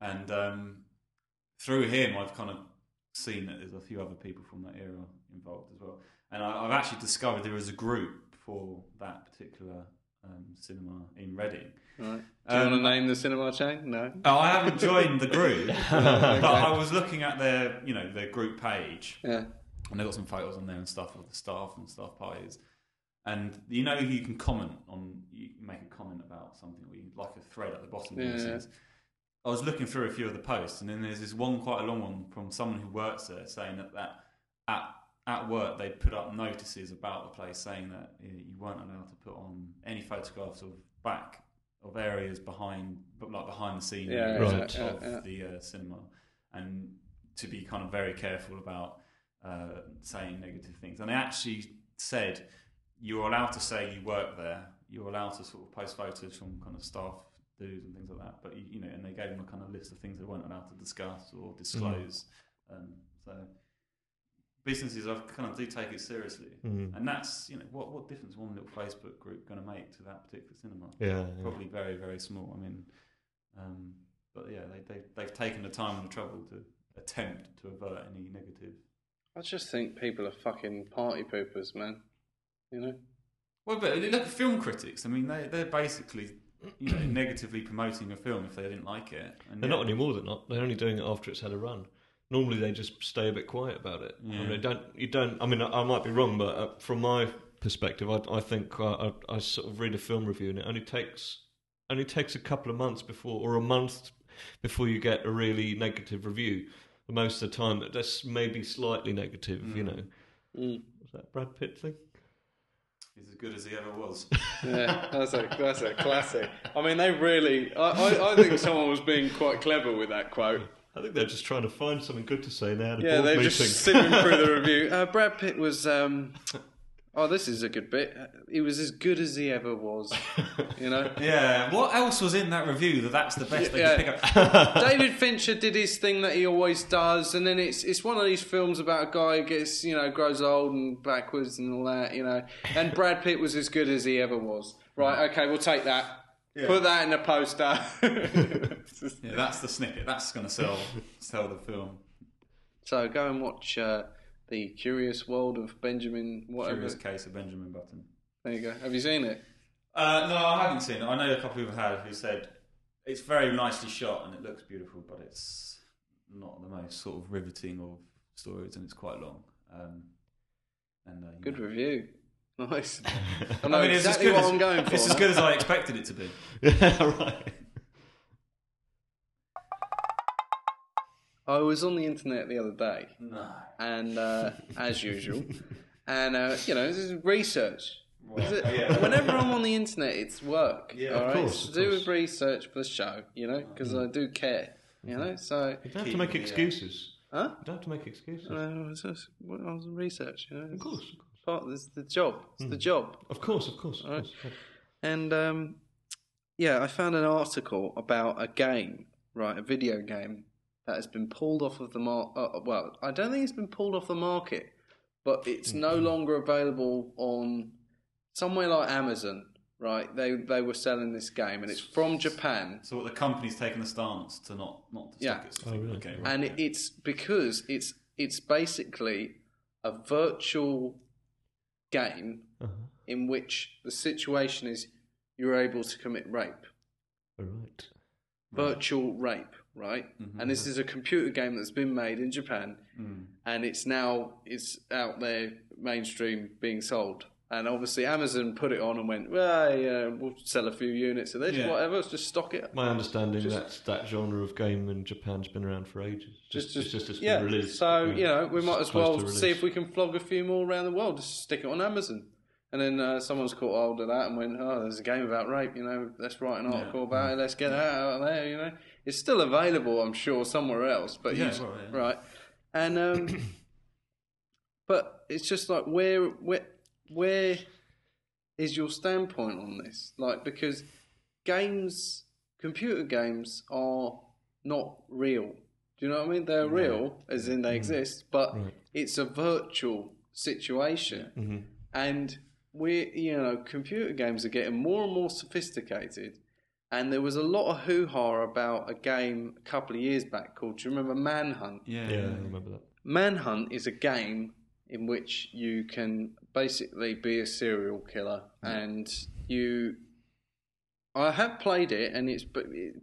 and um, through him, I've kind of seen that there's a few other people from that era involved as well, and I, I've actually discovered there was a group for that particular um, cinema in Reading. Right. Do you Um, want to name the cinema chain? No. Oh, I haven't joined the group, but I was looking at their, you know, their group page, Yeah. and they've got some photos on there and stuff of the staff and staff parties. And you know, you can comment on, you make a comment about something, or you like a thread at the bottom. Yeah. I was looking through a few of the posts, and then there's this one quite a long one from someone who works there saying that, that at at work they'd put up notices about the place saying that you weren't allowed to put on any photographs of back of areas behind, but like behind the scenes Yeah, Right. yeah, of yeah, yeah. the uh, cinema, and to be kind of very careful about uh, saying negative things. And they actually said you're allowed to say you work there. You're allowed to sort of post photos from kind of staff dues and things like that. But you, you know, and they gave them a kind of list of things they weren't allowed to discuss or disclose. Um, so businesses, I kind of do take it seriously. Mm. And that's you know what what difference is one little Facebook group going to make to that particular cinema? Yeah, yeah. Probably very very small. I mean, um, but yeah, they, they they've taken the time and the trouble to attempt to avert any negative. I just think people are fucking party poopers, man. You know? Well, but look at film critics. I mean, they they're basically you know negatively promoting a film if they didn't like it. And They're yeah, not anymore. They're not. They're only doing it after it's had a run. Normally, they just stay a bit quiet about it. I mean, they don't. You don't. I mean, I, I might be wrong, but uh, from my perspective, I, I think uh, I, I sort of read a film review, and it only takes only takes a couple of months before, or a month before you get a really negative review. Most of the time, that's maybe slightly negative. You Mm. know, Mm. was that Brad Pitt thing? He's as good as he ever was. Yeah, that's a that's a classic. I mean, they really. I, I, I think someone was being quite clever with that quote. I think they're just trying to find something good to say now. Yeah, board they're meeting. just simming through the review. Uh, Brad Pitt was. Um, oh, this is a good bit. He was as good as he ever was. You know. yeah. What else was in that review that that's the best they Yeah. could pick up? David Fincher did his thing that he always does, and then it's it's one of these films about a guy who gets you know grows old and backwards and all that, you know. And Brad Pitt was as good as he ever was. Right? Okay, we'll take that. Put that in the poster. Yeah, that's the snippet. That's going to sell sell the film. so go and watch uh, the Curious World of Benjamin. Whatever. Curious case of Benjamin Button. There you go. Have you seen it? Uh, no, I haven't seen it. I know a couple who have who said it's very nicely shot and it looks beautiful, but it's not the most sort of riveting of stories, and it's quite long. Um, and uh, Good know. review. Nice. I I know mean, it's as exactly good what as, I'm going for. It's as good as I expected it to be. yeah, right. I was on the internet the other day, No. and uh, as usual, and uh, you know, this is research. Is it- yeah. Whenever I'm on the internet, it's work. Yeah, all of right? course, It's to do course. with research for the show, you know, because I do care, you know. So, You don't have to make excuses. huh? You don't have to make excuses. Uh, it's just, well, I was in research, you know. Of course. Part, it's the job. It's the job. Of course, of course. Of Right. course. And um, yeah, I found an article about a game, right, a video game that has been pulled off of the market. Uh, well, I don't think it's been pulled off the market, but it's no longer available on somewhere like Amazon. Right, they they were selling this game, and it's from Japan, So what the company's taken the stance to not not to Yeah. stock its Oh, really? Okay, right. and it, it's because it's it's basically a virtual game Uh-huh. in which the situation is you're able to commit rape. All right. virtual rape, right? Mm-hmm, and this mm-hmm. is a computer game that's been made in Japan, mm. and it's now it's out there mainstream being sold. And obviously, Amazon put it on and went, well, yeah, we'll sell a few units of this, Yeah. whatever. Let's just stock it. My understanding Just- that that genre of game in Japan's been around for ages. Just, it's just been yeah. released. so yeah, you know, we might as well see if we can flog a few more around the world. Just stick it on Amazon. And then uh, someone's caught hold of that and went, "Oh, there's a game about rape. You know, let's write an article about it. Let's get it out of there." You know, it's still available, I'm sure, somewhere else. But Yeah, yeah. right. And um, but it's just like where where where is your standpoint on this? Like because games, computer games are not real. Do you know what I mean? They're real, as in they exist, but Right. it's a virtual situation. Mm-hmm. And we, you know, computer games are getting more and more sophisticated. And there was a lot of hoo ha about a game a couple of years back called, do you remember Manhunt? Yeah, Yeah, I remember that. Manhunt is a game in which you can basically be a serial killer, and you. I have played it, and it's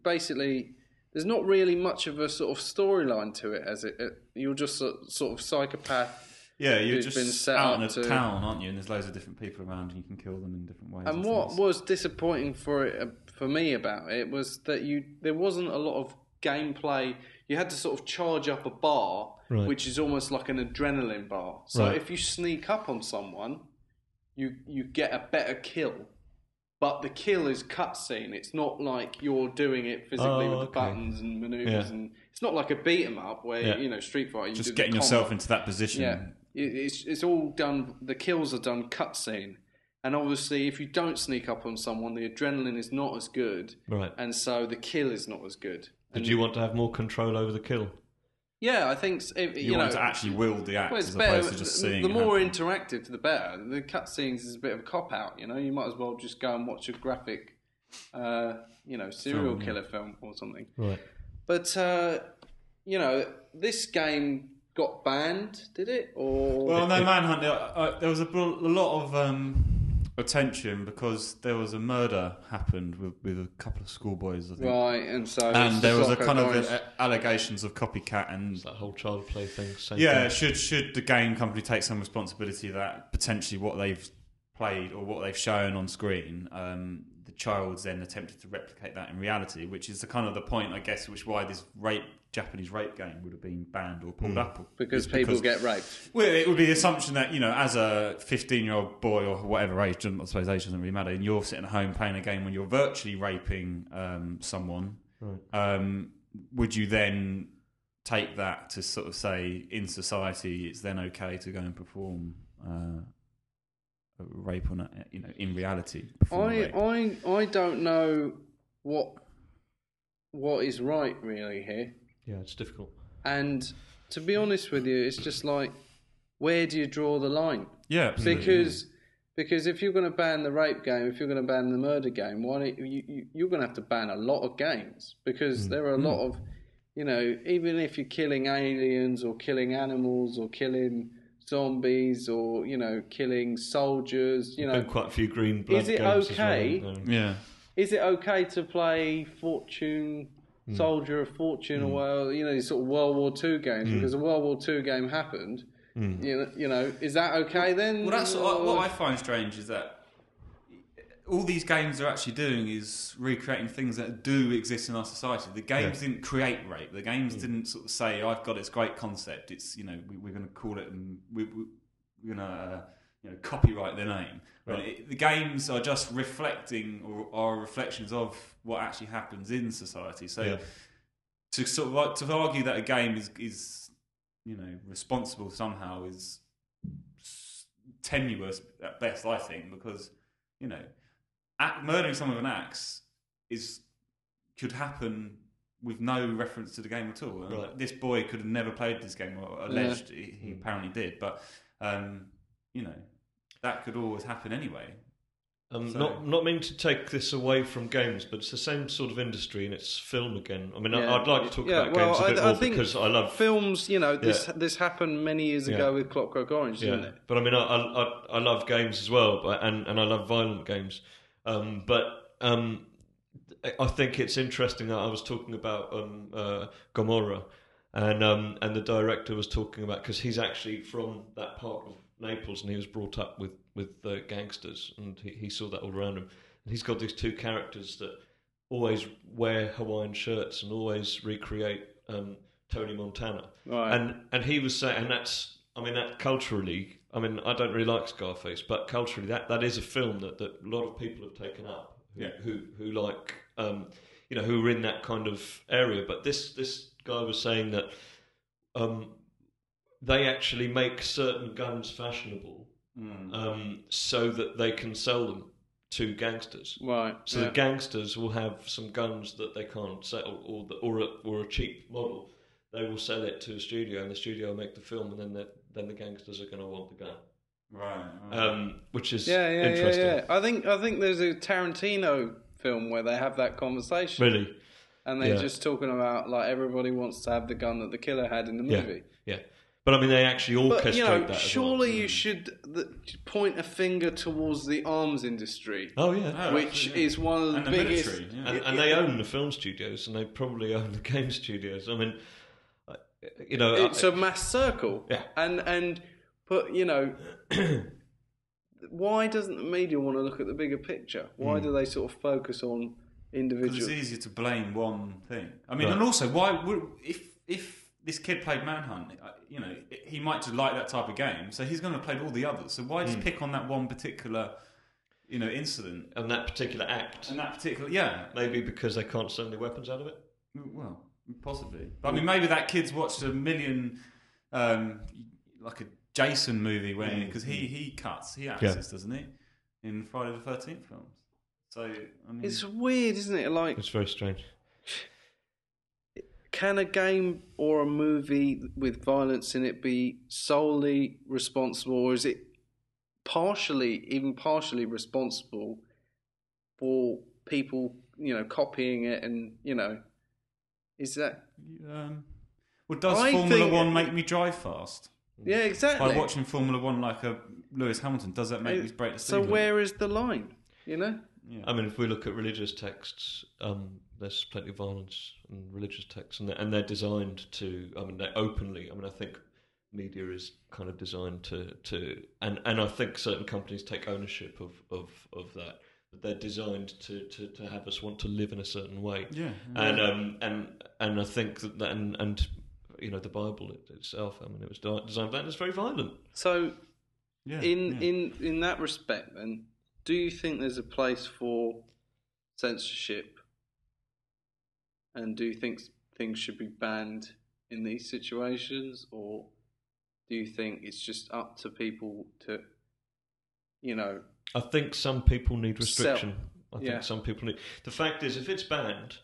basically there's not really much of a sort of storyline to it. As it, it you're just sort sort of psychopath, Yeah, you're just been set out in a to- town, aren't you? And there's loads of different people around, and you can kill them in different ways. And what things. was disappointing for it uh, for me about it was that you there wasn't a lot of gameplay. You had to sort of charge up a bar, Right. which is almost like an adrenaline bar. So Right. if you sneak up on someone, you you get a better kill. But the kill is cutscene. It's not like you're doing it physically Oh, with the okay. buttons and maneuvers, Yeah. and it's not like a beat 'em up where Yeah. you know Street Fighter. You just getting yourself into that position? Yeah, it, it's it's all done. The kills are done cutscene, and obviously, if you don't sneak up on someone, the adrenaline is not as good, Right. and so the kill is not as good. Did you want to have more control over the kill? Yeah, I think s- if, You, you, want know. to actually wield the act well, as better. opposed to just seeing. the more happen. interactive, the better. The cutscenes is a bit of a cop out. You know, you might as well just go and watch a graphic, uh, you know, serial Film, yeah. killer film or something. Right. But uh, you know, this game got banned, did it? Or Well, no, Manhunt. Uh, uh, there was a, a lot of um, attention because there was a murder happened with, with a couple of schoolboys, I think, right, and so and there was a Soccer kind of Guys- uh, allegations of copycat and. It's that whole child play thing. Same Yeah, thing. should should the game company take some responsibility that potentially what they've played or what they've shown on screen, um, the child's then attempted to replicate that in reality, which is the kind of the point, I guess, which why this rape Japanese rape game would have been banned or pulled up because people get raped. Well, it would be the assumption that you know, as a fifteen-year-old boy or whatever age, I suppose age doesn't really matter, and you're sitting at home playing a game when you're virtually raping um, someone. Right. Um, would you then take that to sort of say in society it's then okay to go and perform uh, rape on a, you know in reality? I? I I don't know what what is right really here. Yeah, it's difficult. And to be honest with you, it's just like where do you draw the line? yeah, absolutely. Because because if you're going to ban the rape game, if you're going to ban the murder game, why don't you, you you're going to have to ban a lot of games because mm. there are a mm. lot of you know even if you're killing aliens or killing animals or killing zombies or you know killing soldiers, you know Been quite a few green blood is it games as well, okay? yeah. is it okay to play Fortune. Mm. Soldier of Fortune, or mm. well, you know, these sort of World War Two games Hmm. because a World War Two game happened. Mm. You know, you know, is that okay then? Well, that's what, Or- what I find strange is that all these games are actually doing is recreating things that do exist in our society. The games didn't create rape. The games didn't sort of say, "I've got this great concept. It's you know we, we're going to call it and we, we, we're going to uh, you know copyright the name." But it, the games are just reflecting or are reflections of what actually happens in society. So Yeah. to sort of like to argue that a game is is you know responsible somehow is tenuous at best, I think, because you know act, murdering someone with an axe is could happen with no reference to the game at all. Right. This boy could have never played this game, or alleged he, he apparently did, but um, you know that could always happen anyway. Um, So- Not not meaning to take this away from games, but it's the same sort of industry, and it's film again. I mean, Yeah. I, I'd like to talk Yeah, about well, games a I- bit I more think because I love films. You know, this Yeah. this happened many years Yeah. ago with Clockwork Orange, didn't Yeah, it? but I mean, I, I I- I love games as well, but and and I love violent games. Um, but um, I- I think it's interesting that I was talking about um, uh, Gomorrah, and um, and the director was talking about because he's actually from that part of Naples, and he was brought up with with uh, gangsters, and he, he saw that all around him. And he's got these two characters that always wear Hawaiian shirts and always recreate um, Tony Montana. Right. And and he was saying, and that's, I mean, that culturally, I mean, I don't really like Scarface, but culturally, that, that is a film that, that a lot of people have taken up who Yeah. who, who like, um, you know, who are in that kind of area. But this this guy was saying that um, they actually make certain guns fashionable Mm. um, so that they can sell them to gangsters. Right. So yeah. the gangsters will have some guns that they can't sell, or the, or a, or a cheap model. They will sell it to a studio, and the studio will make the film, and then the, then the gangsters are going to want the gun, Right. right. um, which is yeah, yeah, yeah, interesting. yeah. I think I think there's a Tarantino film where they have that conversation, Really, and they're Yeah. just talking about like everybody wants to have the gun that the killer had in the Yeah. movie. yeah. But I mean, they actually orchestrate But you know, that. surely well. you should th- point a finger towards the arms industry, Oh yeah. Oh, which yeah. is one of the And the biggest. military, yeah. and, and they own the film studios, and they probably own the game studios. I mean, you know, it's I- a mass circle. Yeah. And and but you know, why doesn't the media want to look at the bigger picture? Why Hmm. do they sort of focus on Because it's easier to blame one thing. I mean, Right. and also, why would if if this kid played Manhunt, uh, you know, he might just like that type of game, so he's going to play all the others. So why just Hmm. pick on that one particular, you know, incident and that particular act, and that particular? Yeah, maybe because they can't sell any weapons out of it. well, possibly. But I mean, maybe that kid's watched a million, um, like a Jason movie when because he he cuts, he acts Yeah. doesn't he? In Friday the Thirteenth films. So I mean, it's weird, isn't it? Like, It's very strange. Can a game or a movie with violence in it be solely responsible, or is it partially, even partially responsible for people, you know, copying it and you know, is that? um, well, does I Formula One make me drive fast? Yeah, exactly. By watching Formula One like a Lewis Hamilton, does that make me break the speed so where is the line? You know. Yeah. I mean, if we look at religious texts, um, there's plenty of violence in religious texts, and they're, and they're designed to. I mean, they're openly. I mean, I think media is kind of designed to to, and and I think certain companies take ownership of of of that. That they're designed to, to, to have us want to live in a certain way, yeah, and um and and I think that, that and and you know the Bible itself. I mean, it was designed for that. and It's very violent. So yeah, in yeah. in in that respect, then, do you think there's a place for censorship, and do you think things should be banned in these situations, or do you think it's just up to people to, you know, I think some people need restriction. I think yeah. some people need. The fact is, if it's banned,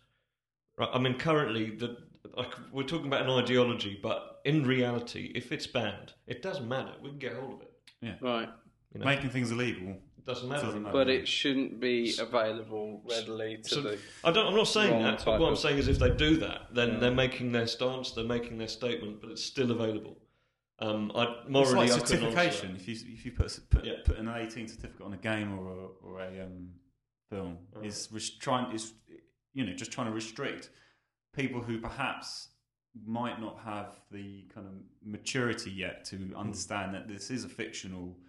right? I mean, currently, the like, we're talking about an ideology, but in reality, if it's banned, it doesn't matter. We can get hold of it. Yeah. right? You know, making things illegal. It doesn't matter. Doesn't matter. But it shouldn't be available readily to So, the. I don't, I'm not saying that. But type what I'm saying is, if they do that, then Yeah. they're making their stance, they're making their statement, but it's still available. Um, I It's morally, like I couldn't answer certification. that. If you if you put put, Yeah. put an 18 certificate on a game or a, or a um, film, Oh. is res- trying is you know just trying to restrict people who perhaps might not have the kind of maturity yet to Hmm. understand that this is a fictional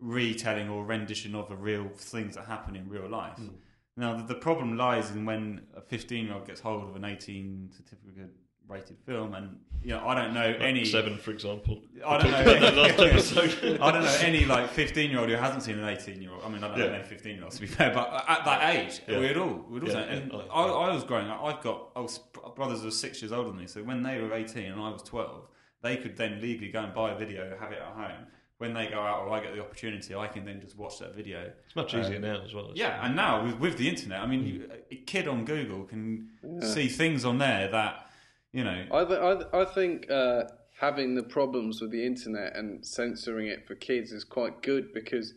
retelling or rendition of a real things that happen in real life. Hmm. Now the, the problem lies in when a 15 year old gets hold of an 18 certificate rated film, and you know I don't know any Seven, for example. I don't We talked about that know. last episode. I don't know any like fifteen year old who hasn't seen an eighteen year old. I mean, I don't know Yeah. many fifteen year olds to be fair, but at that age, Yeah. we'd all, we'd all. Yeah, and. I, I was growing up. I've got I was, brothers who are six years older than me, so when they were eighteen and I was twelve, they could then legally go and buy a video, have it at home. When they go out or I get the opportunity, I can then just watch that video. It's much Um, easier now as well. Yeah, and now with, with the internet, I mean, you, a kid on Google can see things on there that you know. I th- I, th- I think uh, having the problems with the internet and censoring it for kids is quite good because it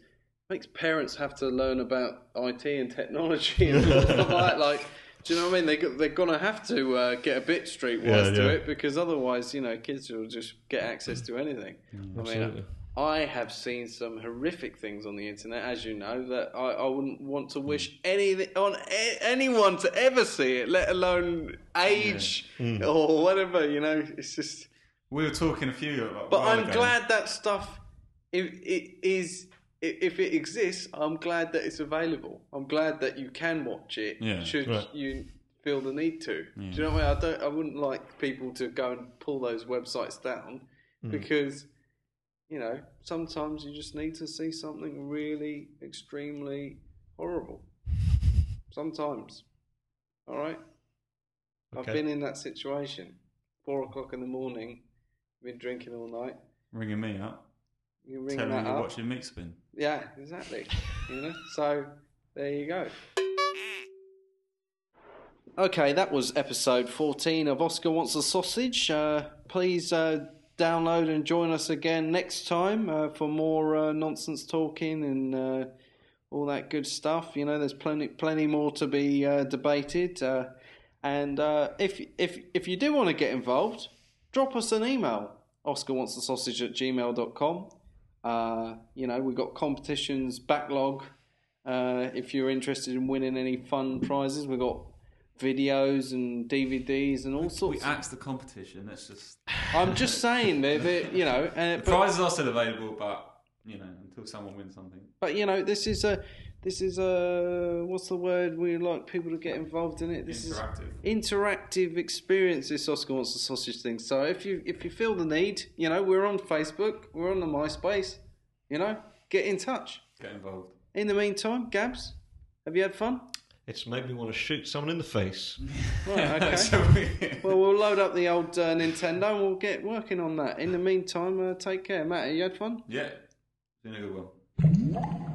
makes parents have to learn about IT and technology and stuff like that. Like, do you know what I mean? They they're gonna have to uh, get a bit streetwise Yeah, to it because otherwise, you know, kids will just get access to anything. I mean, Absolutely. I have seen some horrific things on the internet, as you know, that I, I wouldn't want to wish anything on a- anyone to ever see it, let alone age hmm. or whatever. You know, it's just. We were talking a few. a But I'm ago. glad that stuff, if it is, if it exists, I'm glad that it's available. I'm glad that you can watch it. Yeah. should Right. you feel the need to? Do you know what I mean? I don't. I wouldn't like people to go and pull those websites down hmm. because, you know, sometimes you just need to see something really extremely horrible. Sometimes, all right. I've been in that situation. Four o'clock in the morning, been drinking all night. ringing me up, You ring telling me that you're up. watching Meat Spin. Yeah, exactly. you know, so There you go. Okay, that was episode 14 of Oscar Wants a Sausage. Uh, please uh, download and join us again next time uh, for more uh, nonsense talking and uh, all that good stuff. You know, there's plenty, plenty more to be uh, debated. Uh, and uh, if if if you do want to get involved, drop us an email. Oscar wants the sausage at gmail.com. Uh, you know, we've got competitions backlog. If you're interested in winning any fun prizes, we've got videos and DVDs and all sorts. We axed the competition. Let's just. I'm just saying that, that you know, uh, The prizes are still available, but you know, until someone wins something. but you know, this is a this is a what's the word? We like people to get involved in it. This is Interactive. interactive experience this Oscar wants the sausage thing. So if you if you feel the need, you know, we're on Facebook, we're on the MySpace, you know, get in touch. Get involved. In the meantime, Gabs, have you had fun? It's made me want to shoot someone in the face. Right, okay. So we- well, we'll load up the old uh, Nintendo and we'll get working on that. In the meantime, uh, take care, Matt. You had fun? yeah, it's been a good one.